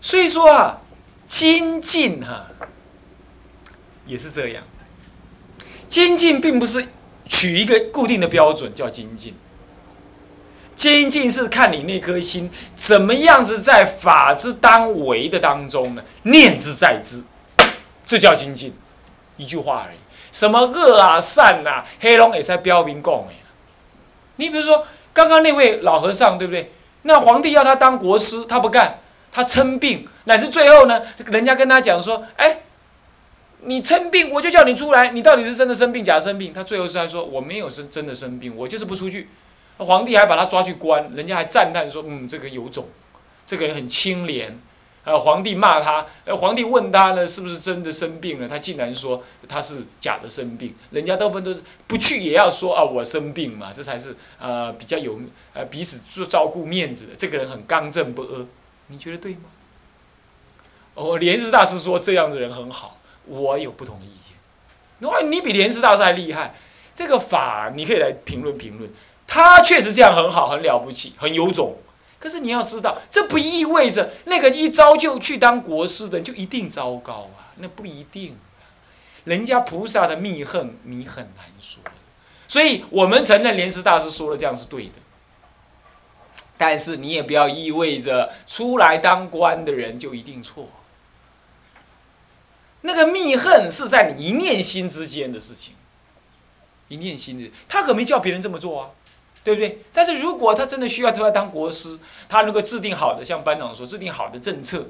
所以说啊，精进哈，也是这样。精进并不是取一个固定的标准叫精进，精进是看你那颗心怎么样子在法之当为的当中呢，念之在之，这叫精进。一句话而已，什么恶啊善啊，黑龙也在标明讲哎。你比如说刚刚那位老和尚，对不对？那皇帝要他当国师，他不干，他称病，乃至最后呢，人家跟他讲说，哎。你称病，我就叫你出来。你到底是真的生病，假生病？他最后是在说我没有生真的生病，我就是不出去。皇帝还把他抓去关，人家还赞叹说：“嗯，这个有种，这个人很清廉。”呃，皇帝骂他，呃，皇帝问他呢，是不是真的生病了？他竟然说他是假的生病。人家大部分都是不去也要说啊，我生病嘛，这才是呃比较有呃彼此做照顾面子的。这个人很刚正不阿，你觉得对吗？哦，莲师大师说这样的人很好。我有不同的意见，那你比莲师大师还厉害，这个法你可以来评论评论，他确实这样很好，很了不起，很有种。可是你要知道，这不意味着那个一招就去当国师的就一定糟糕啊，那不一定。人家菩萨的密恨你很难说，所以我们承认莲师大师说的这样是对的，但是你也不要意味着出来当官的人就一定错。那个密恨是在你一念心之间的事情，一念心的，他可没叫别人这么做啊，对不对？但是如果他真的需要出来当国师，他如果制定好的，像班长说制定好的政策，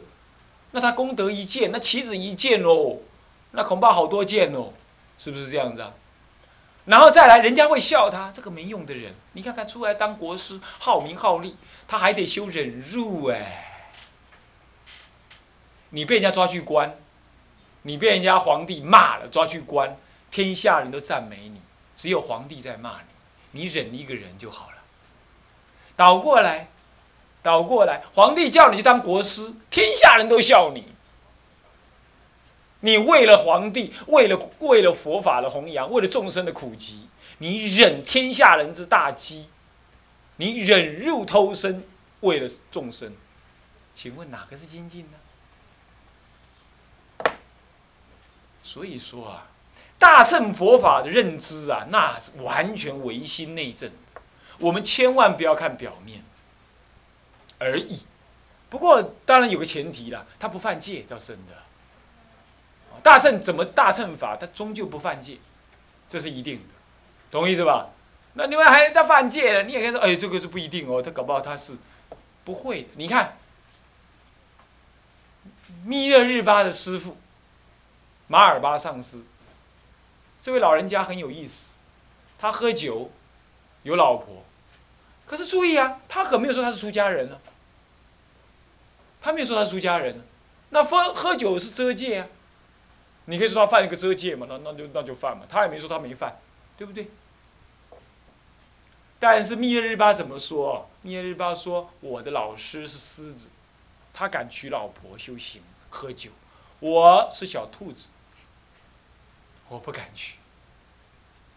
那他功德一件，那棋子一件哦，那恐怕好多件哦，是不是这样子啊？然后再来，人家会笑他这个没用的人，你看看出来当国师，好名好利，他还得修忍辱哎，你被人家抓去关。你被人家皇帝骂了，抓去关，天下人都赞美你，只有皇帝在骂你，你忍一个人就好了。倒过来，倒过来，皇帝叫你去当国师，天下人都笑你。你为了皇帝，为了为了佛法的弘扬，为了众生的苦集，你忍天下人之大饥，你忍辱偷生，为了众生，请问哪个是精进呢？所以说啊，大乘佛法的认知啊，那是完全唯心内证。我们千万不要看表面而已。不过当然有个前提啦，他不犯戒，叫真的。大乘怎么大乘法，他终究不犯戒，这是一定的，懂意思吧？那另外还他犯戒了，你也可以说，哎，这个是不一定哦，他搞不好他是不会。你看，密勒日巴的师傅。马尔巴上师，这位老人家很有意思，他喝酒，有老婆，可是注意啊，他可没有说他是出家人啊，他没有说他是出家人，那喝喝酒是遮戒啊，你可以说他犯一个遮戒嘛，那那就那就犯嘛，他也没说他没犯，对不对？但是密日巴怎么说？密日巴说我的老师是狮子，他敢娶老婆修行喝酒，我是小兔子。我不敢娶，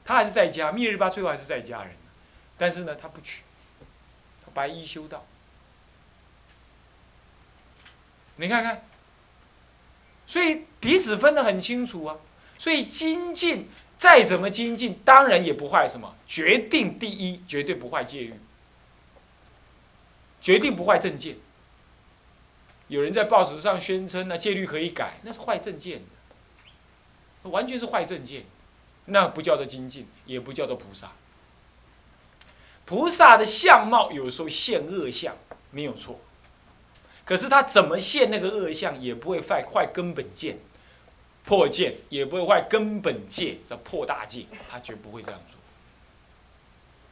他还是在家。密日巴最后还是在家人，但是呢，他不娶，白衣修道。你看看，所以彼此分得很清楚啊。所以精进再怎么精进，当然也不坏什么。决定第一，绝对不坏戒律，决定不坏正见。有人在报纸上宣称呢，戒律可以改，那是坏正见。完全是坏正见，那不叫做精进，也不叫做菩萨。菩萨的相貌有时候现恶相没有错，可是他怎么现那个恶相，也不会坏坏根本见，破戒也不会坏根本戒，叫破大戒，他绝不会这样做。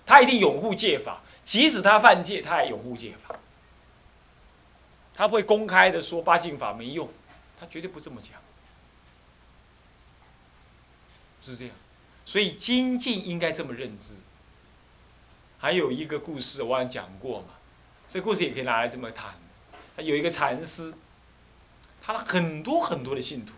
他一定拥护戒法，即使他犯戒，他也拥护戒法。他不会公开的说八敬法没用，他绝对不这么讲。是这样，所以精进应该这么认知。还有一个故事，我刚讲过嘛，这故事也可以拿来这么谈。有一个禅师，他很多很多的信徒，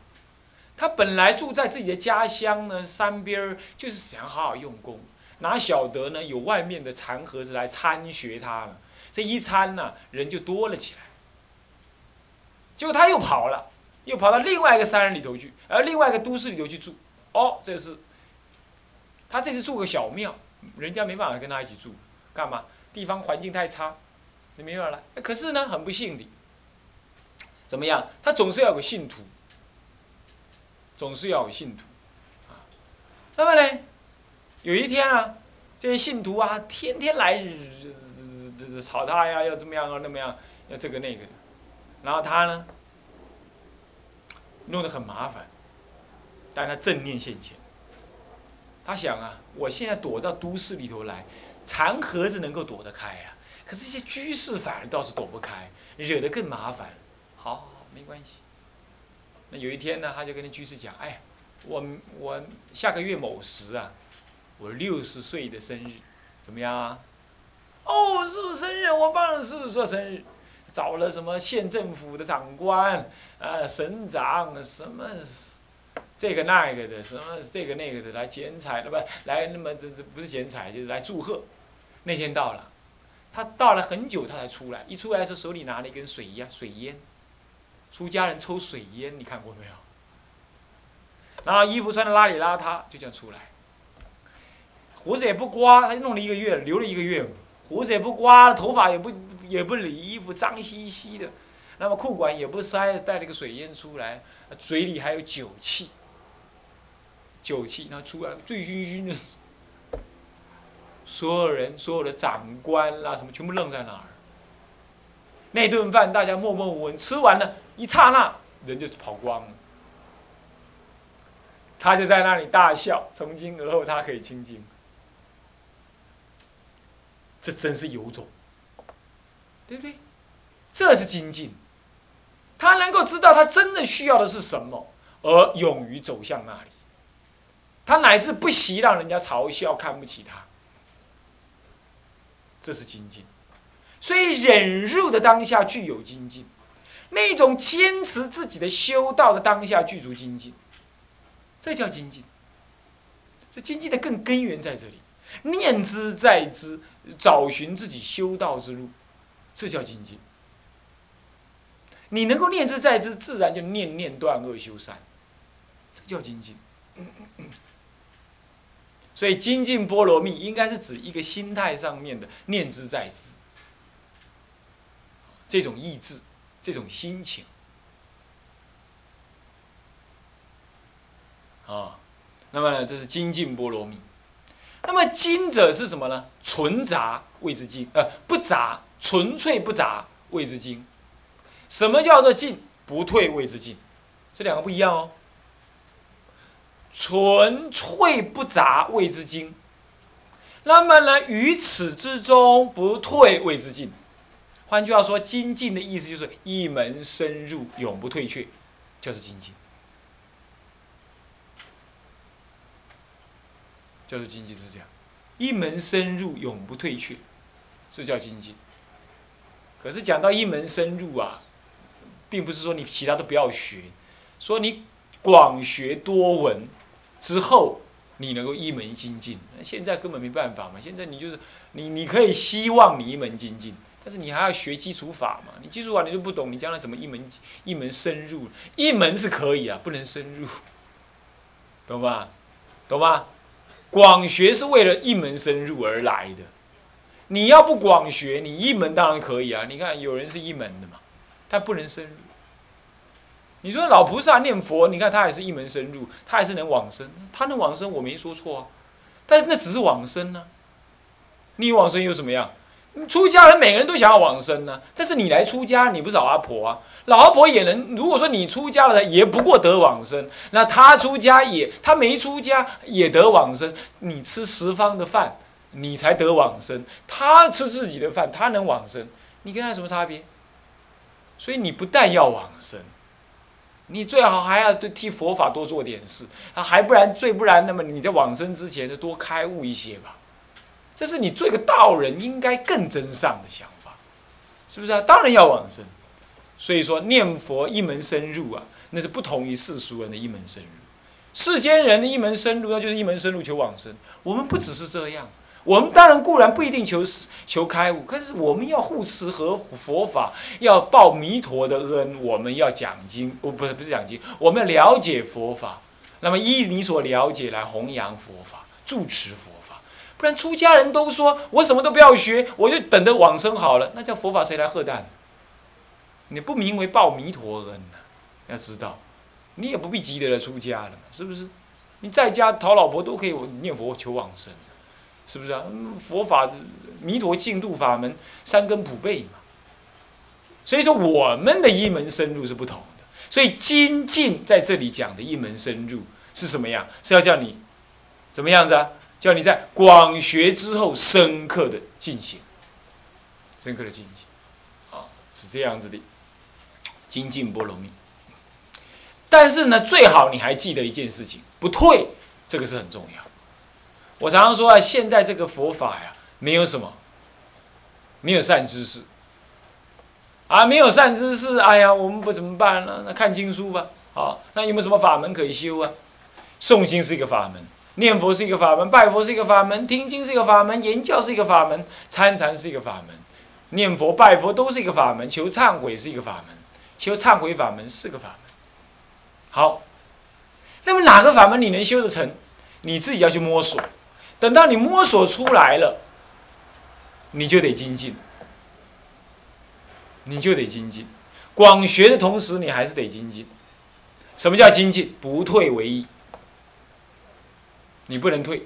他本来住在自己的家乡呢，山边，就是想好好用功，哪晓得呢，有外面的禅和子来参学他了，这一参呢，人就多了起来。结果他又跑了，又跑到另外一个山里头去，而另外一个都市里头去住。哦，这是他这次住个小庙，人家没办法跟他一起住，干嘛？地方环境太差，你明白了？可是呢，很不幸的，怎么样？他总是要有个信徒，总是要有信徒啊。那么呢，有一天啊，这些信徒啊，天天来吵他呀，要怎么样啊，那么样，要这个那个的，然后他呢，弄得很麻烦，但他正念现前，他想啊，我现在躲到都市里头来。残盒子能够躲得开呀，可是这些居士反而倒是躲不开，惹得更麻烦。好，好，好，没关系。那有一天呢，他就跟那居士讲：“哎，我我下个月某时啊，我六十岁的生日，怎么样啊？”哦，师傅生日，我帮师傅做生日，找了什么县政府的长官，呃，省长什么。这个那个的什么这个那个的来剪彩，那不来那么这这不是剪彩就是来祝贺。那天到了，他到了很久他才出来，一出来的时候手里拿了一根水烟水烟，出家人抽水烟你看过没有？然后衣服穿的邋里邋遢就这样出来，胡子也不刮，他就弄了一个月留了一个月，胡子也不刮，头发也不也不理，衣服脏兮兮的，那么裤管也不塞，带了个水烟出来，嘴里还有酒气。酒气，然后出来醉醺醺的，所有人、所有的长官啦，什么全部愣在那儿。那顿饭大家默默无闻，吃完了，一刹那人就跑光了。他就在那里大笑，从今而后他可以清净。这真是有种，对不对？这是精进，他能够知道他真的需要的是什么，而勇于走向那里。他乃至不惜让人家嘲笑、看不起他，这是精进。所以忍辱的当下具有精进，那种坚持自己的修道的当下具足精进，这叫精进。这精进的更根源在这里，念之在之，找寻自己修道之路，这叫精进。你能够念之在之，自然就念念断恶修善，这叫精进。所以精进波罗蜜应该是指一个心态上面的念之在之，这种意志，这种心情，啊，那么呢，这是精进波罗蜜。那么精者是什么呢？纯杂谓之精，呃，不杂，纯粹不杂谓之精。什么叫做进？不退谓之进，这两个不一样哦。纯粹不杂谓之精，那么呢？于此之中不退谓之进。换句话说，精进的意思就是一门深入，永不退却，就是精进。就是精进是这样，一门深入，永不退却，这叫精进。可是讲到一门深入啊，并不是说你其他都不要学，说你广学多闻。之后，你能够一门精进。那现在根本没办法嘛。现在你就是你，你可以希望你一门精进，但是你还要学基础法嘛。你基础法你都不懂，你将来怎么一门一门深入？一门是可以啊，不能深入，懂吧？懂吧？广学是为了一门深入而来的。你要不广学，你一门当然可以啊。你看有人是一门的嘛，但不能深入。你说老菩萨念佛，你看他也是一门深入，他还是能往生，他能往生我没说错啊，但那只是往生呢。你往生又怎么样？出家人每个人都想要往生呢，但是你来出家，你不是老阿婆啊？老阿婆也能，如果说你出家了，也不过得往生，那他出家也，他没出家也得往生。你吃十方的饭，你才得往生，他吃自己的饭，他能往生，你跟他有什么差别？所以你不但要往生。你最好还要对替佛法多做点事，啊，还不然最不然，那么你在往生之前就多开悟一些吧，这是你做一个道人应该更真上的想法，是不是啊？当然要往生，所以说念佛一门深入啊，那是不同于世俗人的一门深入，世间人的一门深入，那就是一门深入求往生。我们不只是这样，我们当然固然不一定求求开悟，可是我们要护持和佛法，要报弥陀的恩，我们要讲经，不不是不是讲经，我们要了解佛法，那么依你所了解来弘扬佛法，住持佛法，不然出家人都说我什么都不要学，我就等着往生好了，那叫佛法谁来喝淡？你不名为报弥陀恩呐，要知道，你也不必急着来出家了嘛，是不是？你在家讨老婆都可以念佛求往生。是不是啊？佛法弥陀净土法门三根普被嘛，所以说我们的一门深入是不同的。所以精进在这里讲的一门深入是什么样？是要叫你怎么样子啊？叫你在广学之后深刻的进行，深刻的进行，啊，是这样子的精进波罗蜜。但是呢，最好你还记得一件事情，不退，这个是很重要。我常常说啊，现在这个佛法呀，没有什么，没有善知识，啊，没有善知识，哎呀，我们不怎么办呢？那看经书吧，好，那有没有什么法门可以修啊？诵经是一个法门，念佛是一个法门，拜佛是一个法门，听经是一个法门，言教是一个法门，参禅是一个法门，念佛拜佛都是一个法门，求忏悔是一个法门，修忏悔法门是个法门。好，那么哪个法门你能修得成？你自己要去摸索。等到你摸索出来了，你就得精进，你就得精进。广学的同时，你还是得精进。什么叫精进？不退为一，你不能退。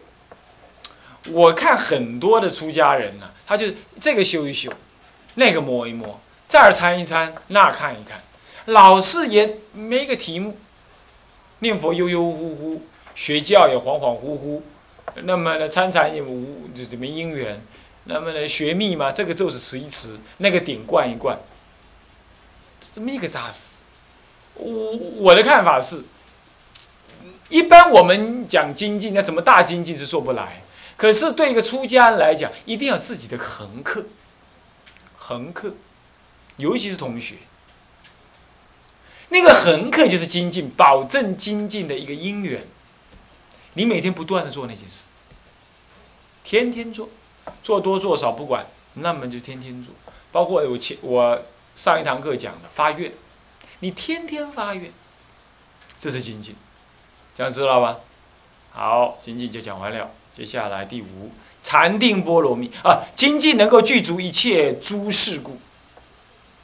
我看很多的出家人呢，他就这个修一修，那个摸一摸，这儿参一参，那儿看一看，老是也没个题目，念佛悠悠忽忽，学教也恍恍惚惚。那么呢，参禅也无怎么因缘，那么呢，学密嘛，这个咒是持一持，那个顶灌一灌，这么一个扎实。我我的看法是，一般我们讲精进，那怎么大精进是做不来。可是对一个出家人来讲，一定要自己的恒刻，恒刻，尤其是同学，那个恒刻就是精进，保证精进的一个因缘。你每天不断的做那件事，天天做，做多做少不管，那么就天天做。包括我前我上一堂课讲的发愿，你天天发愿，这是精进，这样知道吧？好，精进就讲完了。接下来第五，禅定波罗蜜啊，精进能够具足一切诸事故。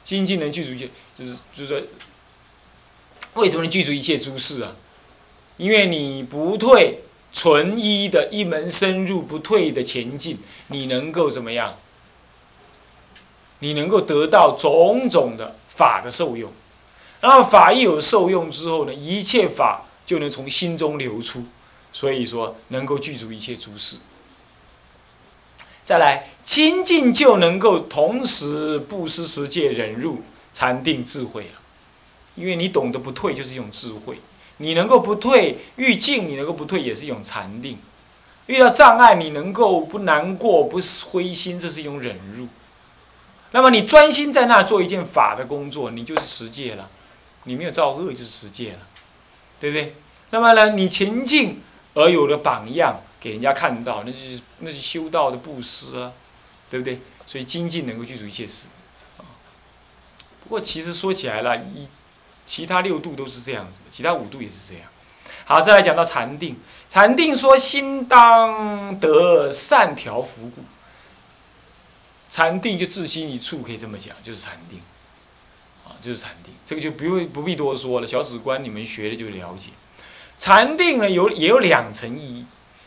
精进能具足一切，就是就是说，为什么能具足一切诸事啊？因为你不退，纯一的一门深入不退的前进，你能够怎么样？你能够得到种种的法的受用，然后法一有受用之后呢，一切法就能从心中流出，所以说能够具足一切诸事。再来清净就能够同时不失持戒忍辱禅定智慧了，因为你懂得不退就是一种智慧。你能够不退，遇境你能够不退，也是一种禅定；遇到障碍，你能够不难过、不灰心，这是一种忍辱。那么你专心在那做一件法的工作，你就是持戒了。你没有造恶，就是持戒了，对不对？那么呢，你前进而有了榜样，给人家看到，那就是那是修道的布施啊，对不对？所以精进能够具足一切事。不过其实说起来了，一。其他六度都是这样子，其他五度也是这样。好，再来讲到禅定。禅定说心当得善调伏故，禅定就自心一处，可以这么讲，就是禅定。啊，就是禅定，这个就不用不必多说了，小史官你们学的就了解。禅定呢有也有两层意义，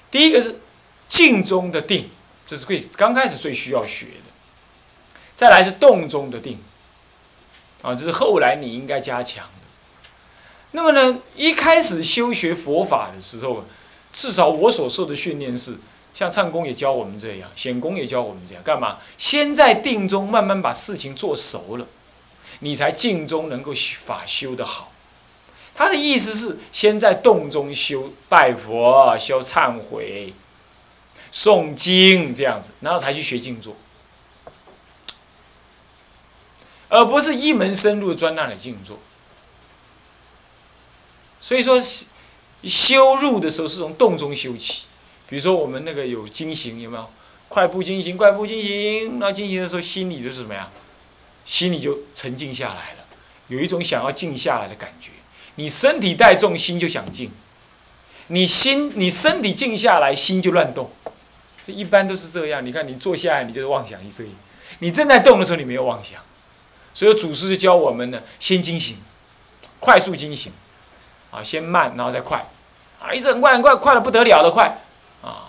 第一个是静中的定，这是最刚开始最需要学的。再来是动中的定。啊，这是后来你应该加强的。那么呢，一开始修学佛法的时候，至少我所受的训练是，像唱功也教我们这样，显功也教我们这样，干嘛？先在定中慢慢把事情做熟了，你才静中能够法修得好。他的意思是，先在动中修拜佛、修忏悔、诵经这样子，然后才去学静坐。而不是一门深入专那里静坐，所以说修入的时候是从动中修起。比如说我们那个有经行有没有？快步经行，快步经行。那进行的时候，心里就是什么呀？心里就沉静下来了，有一种想要静下来的感觉。你身体带重，心就想静。你心，你身体静下来，心就乱动。这一般都是这样。你看，你坐下来，你就是妄想一堆；你正在动的时候，你没有妄想。所以祖师就教我们呢，先惊醒，快速惊醒，啊，先慢，然后再快，啊，一直很快很快，快的不得了的快，啊，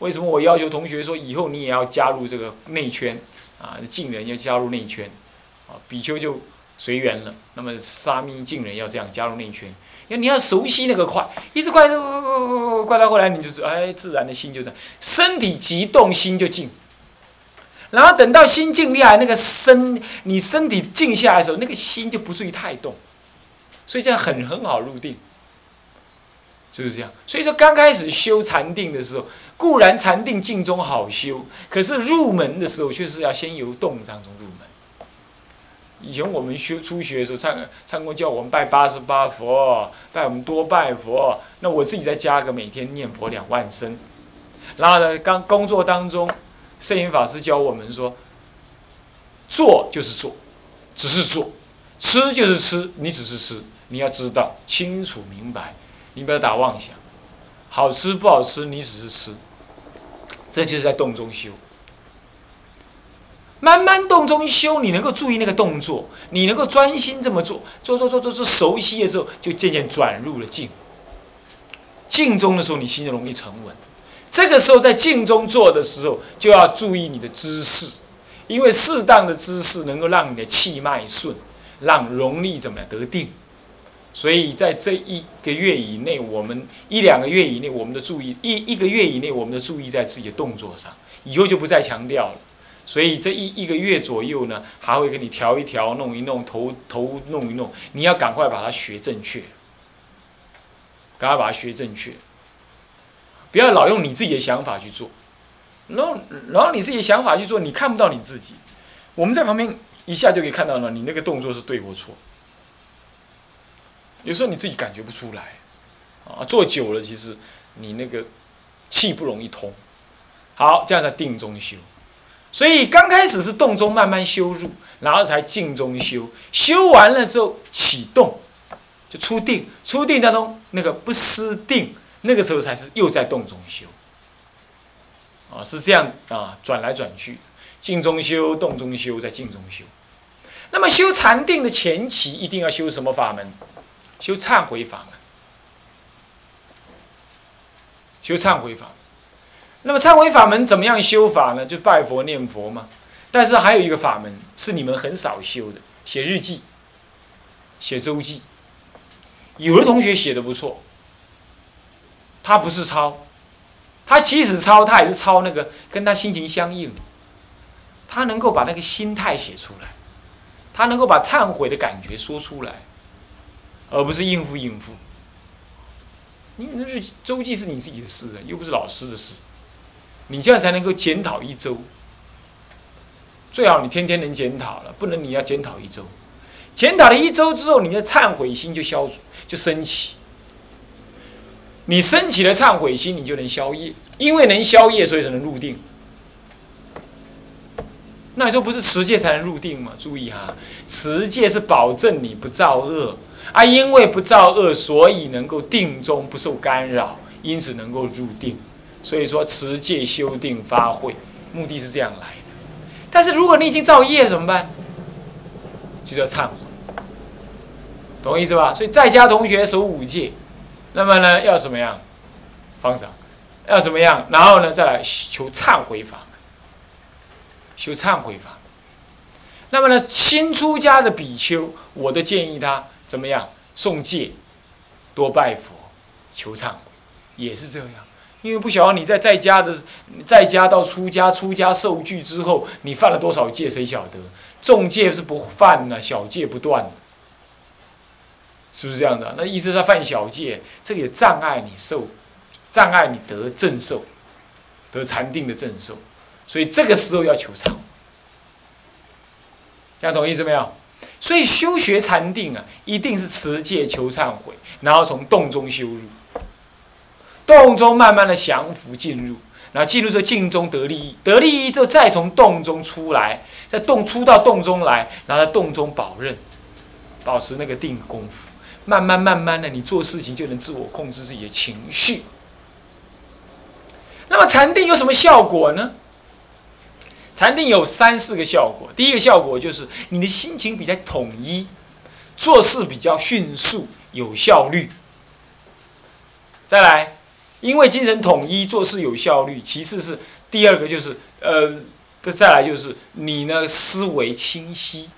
为什么我要求同学说以后你也要加入这个内圈，啊，敬人要加入内圈，啊，比丘就随缘了，那么沙弥敬人要这样加入内圈，因为你要熟悉那个快，一直快，快快，快，快到后来你就是哎，自然的心就在，身体急动，心就静。然后等到心静下来，那个身你身体静下来的时候，那个心就不至于太动，所以这样很很好入定，是不是这样？所以说刚开始修禅定的时候，固然禅定静中好修，可是入门的时候却是要先由动当中入门。以前我们修初学的时候，唱唱公叫我们拜八十八佛，拜我们多拜佛，那我自己再加个每天念佛两万声，然后呢，刚工作当中。圣严法师教我们说：“做就是做，只是做；吃就是吃，你只是吃。你要知道清楚明白，你不要打妄想。好吃不好吃，你只是吃。这就是在动中修。慢慢动中修，你能够注意那个动作，你能够专心这么做，做做做做做，熟悉了之后，就渐渐转入了静。静中的时候，你心就容易沉稳。”这个时候在静中做的时候，就要注意你的姿势，因为适当的姿势能够让你的气脉顺，让容易怎么样得定。所以在这一个月以内，我们一两个月以内，我们的注意一一个月以内，我们的注意在自己的动作上，以后就不再强调了。所以这一一个月左右呢，还会给你调一调、弄一弄、头头弄一弄，你要赶快把它学正确，赶快把它学正确。不要老用你自己的想法去做，然后然后你自己的想法去做，你看不到你自己。我们在旁边一下就可以看到了，你那个动作是对或错。有时候你自己感觉不出来，啊，做久了其实你那个气不容易通。好，这样在定中修。所以刚开始是动中慢慢修入，然后才静中修。修完了之后启动，就出定。出定当中那个不失定。那个时候才是又在动中修，啊，是这样啊，转来转去，静中修，动中修，在静中修。那么修禅定的前期一定要修什么法门？修忏悔法门。修忏悔法门。那么忏悔法门怎么样修法呢？就拜佛念佛嘛。但是还有一个法门是你们很少修的，写日记，写周记。有的同学写的不错。他不是抄，他即使抄，他也是抄那个跟他心情相应。他能够把那个心态写出来，他能够把忏悔的感觉说出来，而不是应付应付。你那日周记是你自己的事啊，又不是老师的事。你这样才能够检讨一周。最好你天天能检讨了，不能你要检讨一周。检讨了一周之后，你的忏悔心就消就升起。你升起了忏悔心，你就能消业，因为能消业，所以才能入定。那你说不是持戒才能入定吗？注意哈，持戒是保证你不造恶，啊，因为不造恶，所以能够定中不受干扰，因此能够入定。所以说持戒修定发慧，目的是这样来的。但是如果你已经造业怎么办？就叫忏悔，懂我意思吧？所以在家同学守五戒。那么呢，要怎么样？方丈，要怎么样？然后呢，再来求忏悔法，修忏悔法。那么呢，新出家的比丘，我都建议他怎么样？诵戒，多拜佛，求忏悔，也是这样。因为不晓得你在在家的，在家到出家，出家受具之后，你犯了多少戒，谁晓得？重戒是不犯呢，小戒不断。是不是这样的？那意思他犯小戒，这个也障碍你受，障碍你得正受，得禅定的正受，所以这个时候要求忏。这样懂意思没有？所以修学禅定啊，一定是持戒求忏悔，然后从洞中修入，洞中慢慢的降伏进入，然后进入这静中得利益，得利益之后再从洞中出来，在洞出到洞中来，然后在洞中保任，保持那个定功夫，慢慢慢慢的，你做事情就能自我控制自己的情绪。那么禅定有什么效果呢？禅定有三四个效果，第一个效果就是你的心情比较统一，做事比较迅速有效率。再来，因为精神统一，做事有效率。其次是第二个就是呃，再再来就是你呢思维清晰，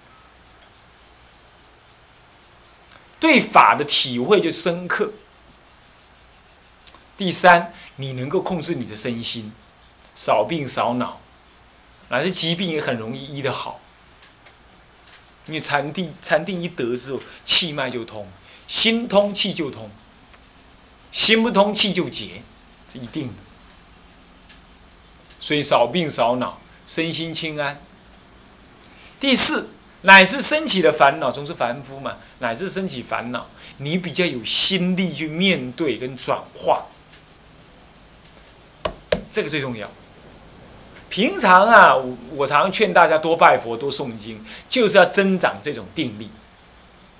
对法的体会就深刻。第三，你能够控制你的身心，少病少恼。哪些疾病也很容易医得好，因为禅定禅定一得之后，气脉就通，心通气就通，心不通气就结，是一定的。所以少病少恼，身心清安。第四，乃至升起的烦恼，总是凡夫嘛，乃至升起烦恼，你比较有心力去面对跟转化，这个最重要。平常啊，我我常劝大家多拜佛、多诵经，就是要增长这种定力。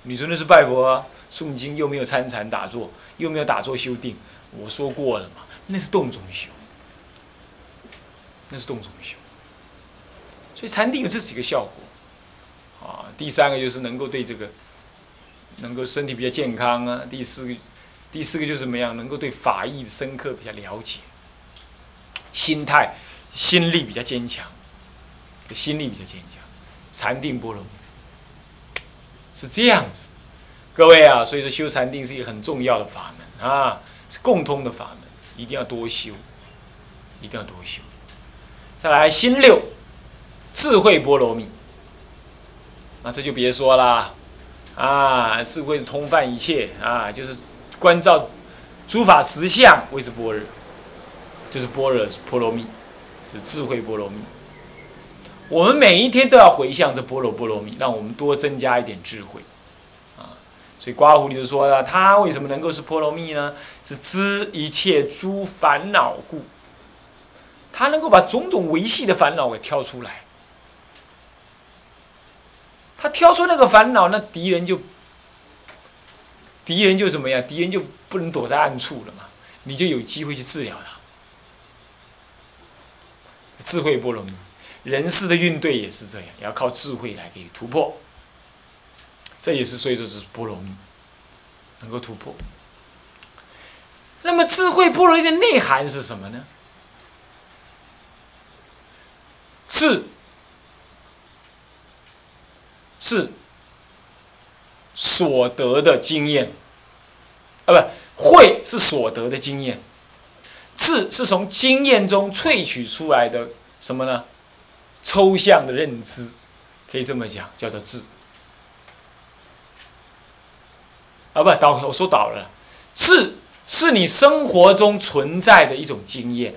你说那是拜佛啊、诵经，又没有参禅打坐，又没有打坐修定。我说过了嘛，那是动中修，那是动中修。所以禅定有这几个效果啊。第三个就是能够对这个，能够身体比较健康啊。第四个，第四个就是怎么样，能够对法义深刻比较了解，心态。心力比较坚强，心力比较坚强，禅定波罗蜜是这样子。各位啊，所以说修禅定是一个很重要的法门啊，是共通的法门，一定要多修，一定要多修。再来心六，智慧波罗蜜，那这就别说了啊，智慧通泛一切啊，就是关照诸法实相谓之般若，就是般若波罗蜜就。智慧波罗蜜，我们每一天都要回向这般若波罗蜜，让我们多增加一点智慧，啊，所以刮胡里就说了，他为什么能够是波罗蜜呢？是知一切诸烦恼故，他能够把种种维系的烦恼给挑出来，他挑出那个烦恼，那敌人就敌人就怎么样？敌人就不能躲在暗处了嘛，你就有机会去治疗他。智慧波罗蜜，人事的运对也是这样，要靠智慧来给突破。这也是所以说是波罗蜜，能够突破。那么智慧波罗蜜的内涵是什么呢？智是所得的经验，啊，不，慧是所得的经验。智是从经验中萃取出来的什么呢？抽象的认知，可以这么讲，叫做智。啊，不倒，我说倒了。智是你生活中存在的一种经验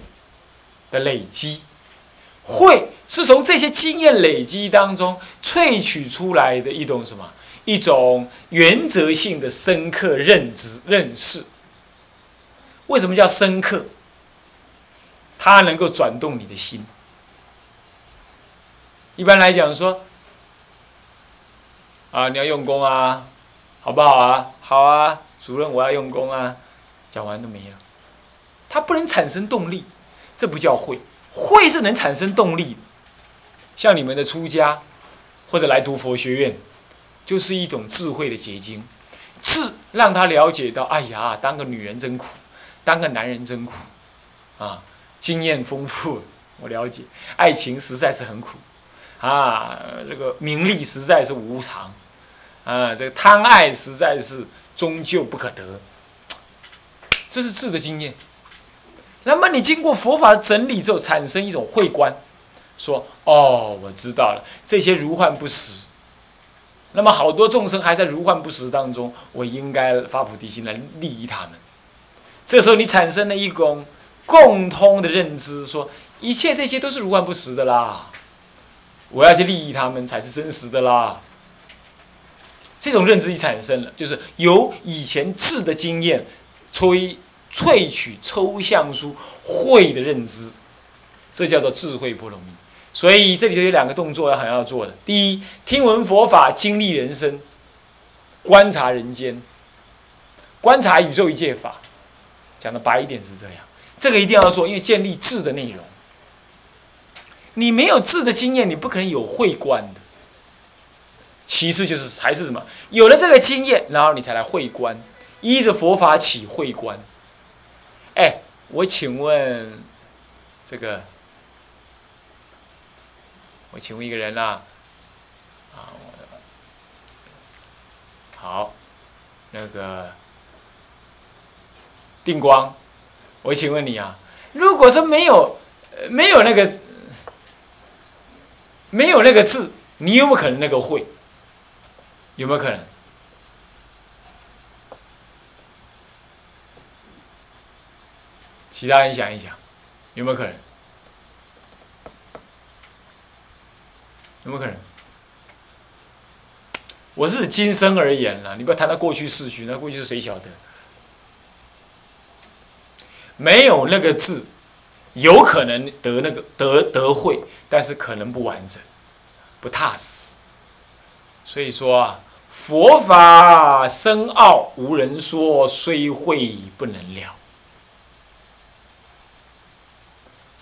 的累积，慧是从这些经验累积当中萃取出来的一种什么？一种原则性的深刻认知认识。为什么叫深刻？它能够转动你的心。一般来讲说，啊，你要用功啊，好不好啊？好啊，主任，我要用功啊。讲完都没了，它不能产生动力，这不叫会。会是能产生动力。像你们的出家，或者来读佛学院，就是一种智慧的结晶。智让他了解到，哎呀，当个女人真苦，当个男人真苦，啊。经验丰富，我了解，爱情实在是很苦，啊，这个名利实在是无常，啊，这个贪爱实在是终究不可得，这是智的经验。那么你经过佛法整理之后，产生一种慧观，说：哦，我知道了，这些如幻不实。那么好多众生还在如幻不实当中，我应该发菩提心来利益他们。这时候你产生了一种。共通的认知说，一切这些都是如幻不实的啦，我要去利益他们才是真实的啦。这种认知一产生了，就是由以前智的经验，萃萃取抽象出慧的认知，这叫做智慧波罗蜜。所以这里头有两个动作要很要做的：第一，听闻佛法，经历人生，观察人间，观察宇宙一切法。讲的白一点是这样，这个一定要做，因为建立智的内容。你没有智的经验，你不可能有慧观的。其次就是还是什么？有了这个经验，然后你才来会观，依着佛法起会观。我请问这个，我请问一个人啦，啊，好，那个定光，我请问你啊，如果说没有，没有那个，没有那个字，你有没有可能那个会？有没有可能？其他人想一想，有没有可能？有没有可能？我是今生而言了，你不要谈到过去世去，那过去是谁晓得？没有那个字，有可能得那个得得会，但是可能不完整，不踏实。所以说啊。佛法深奥，无人说，虽会不能了。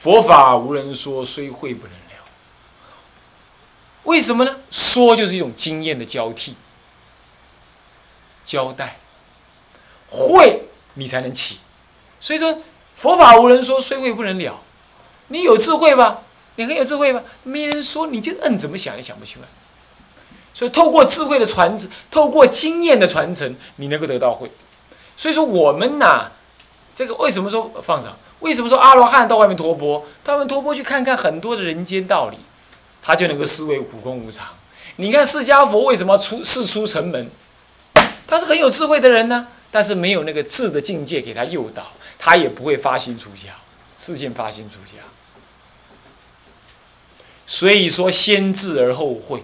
佛法无人说，虽会不能了。为什么呢？说就是一种经验的交替、交代，会你才能起。所以说，佛法无人说，虽会不能了。你有智慧吧？你很有智慧吧？没人说，你就摁怎么想也想不出来。所以，透过智慧的传承，透过经验的传承，你能够得到会。所以说，我们呐，这个为什么说放上？为什么说阿罗汉到外面托钵？到外面托钵去看看很多的人间道理，他就能够思维苦空无常。你看释迦佛为什么出世出城门？他是很有智慧的人呢，但是没有那个智的境界给他诱导，他也不会发心出家，事先发心出家。所以说，先智而后慧。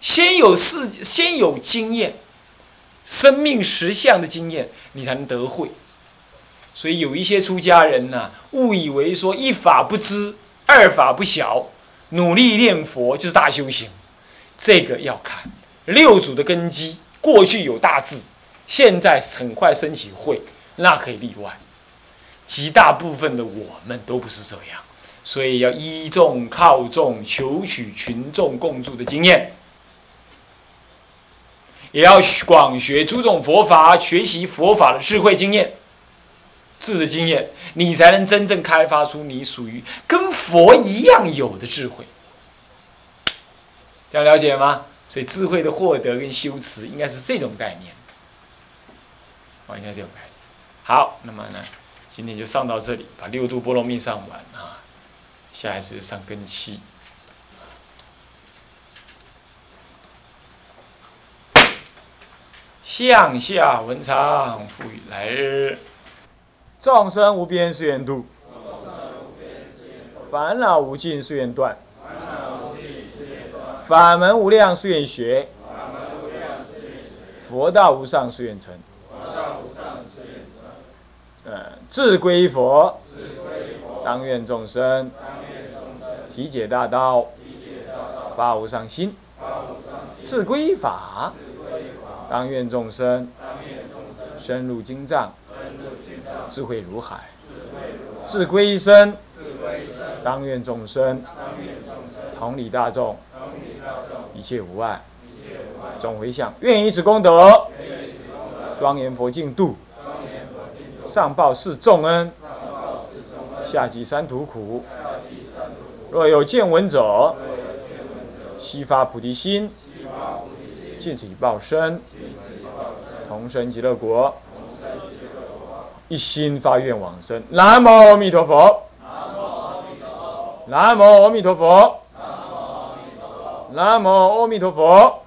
先有事，先有经验，生命实相的经验，你才能得慧。所以有一些出家人呢，误以为说一法不知，二法不晓，努力念佛就是大修行。这个要看六祖的根基，过去有大智，现在很快升起慧，那可以例外。极大部分的我们都不是这样，所以要依众靠众，求取群众共助的经验。也要广学诸种佛法，学习佛法的智慧经验、智的经验，你才能真正开发出你属于跟佛一样有的智慧。这样了解吗？所以智慧的获得跟修持应该是这种概念。哦，应该这种概念。好，那么呢，今天就上到这里，把六度波罗蜜上完啊，下一次上根七。向下文长，复以来日。众生无边誓愿度，烦恼无尽誓愿断，法门无量誓愿学，佛道无上誓愿成。呃，志归佛，当愿众生体解大道，发无上心，志归法。当愿众生深入经藏，智慧如海；智归一生，当愿众生同理大众，一切无碍。总回向，愿以此功德庄严佛净土，上报四重恩，下济三途苦。若有见闻者，悉发菩提心。尽此一报身，同生极乐国，一心发愿往生。南无阿弥陀佛。南无阿弥陀佛。南无阿弥陀佛。南无阿弥陀佛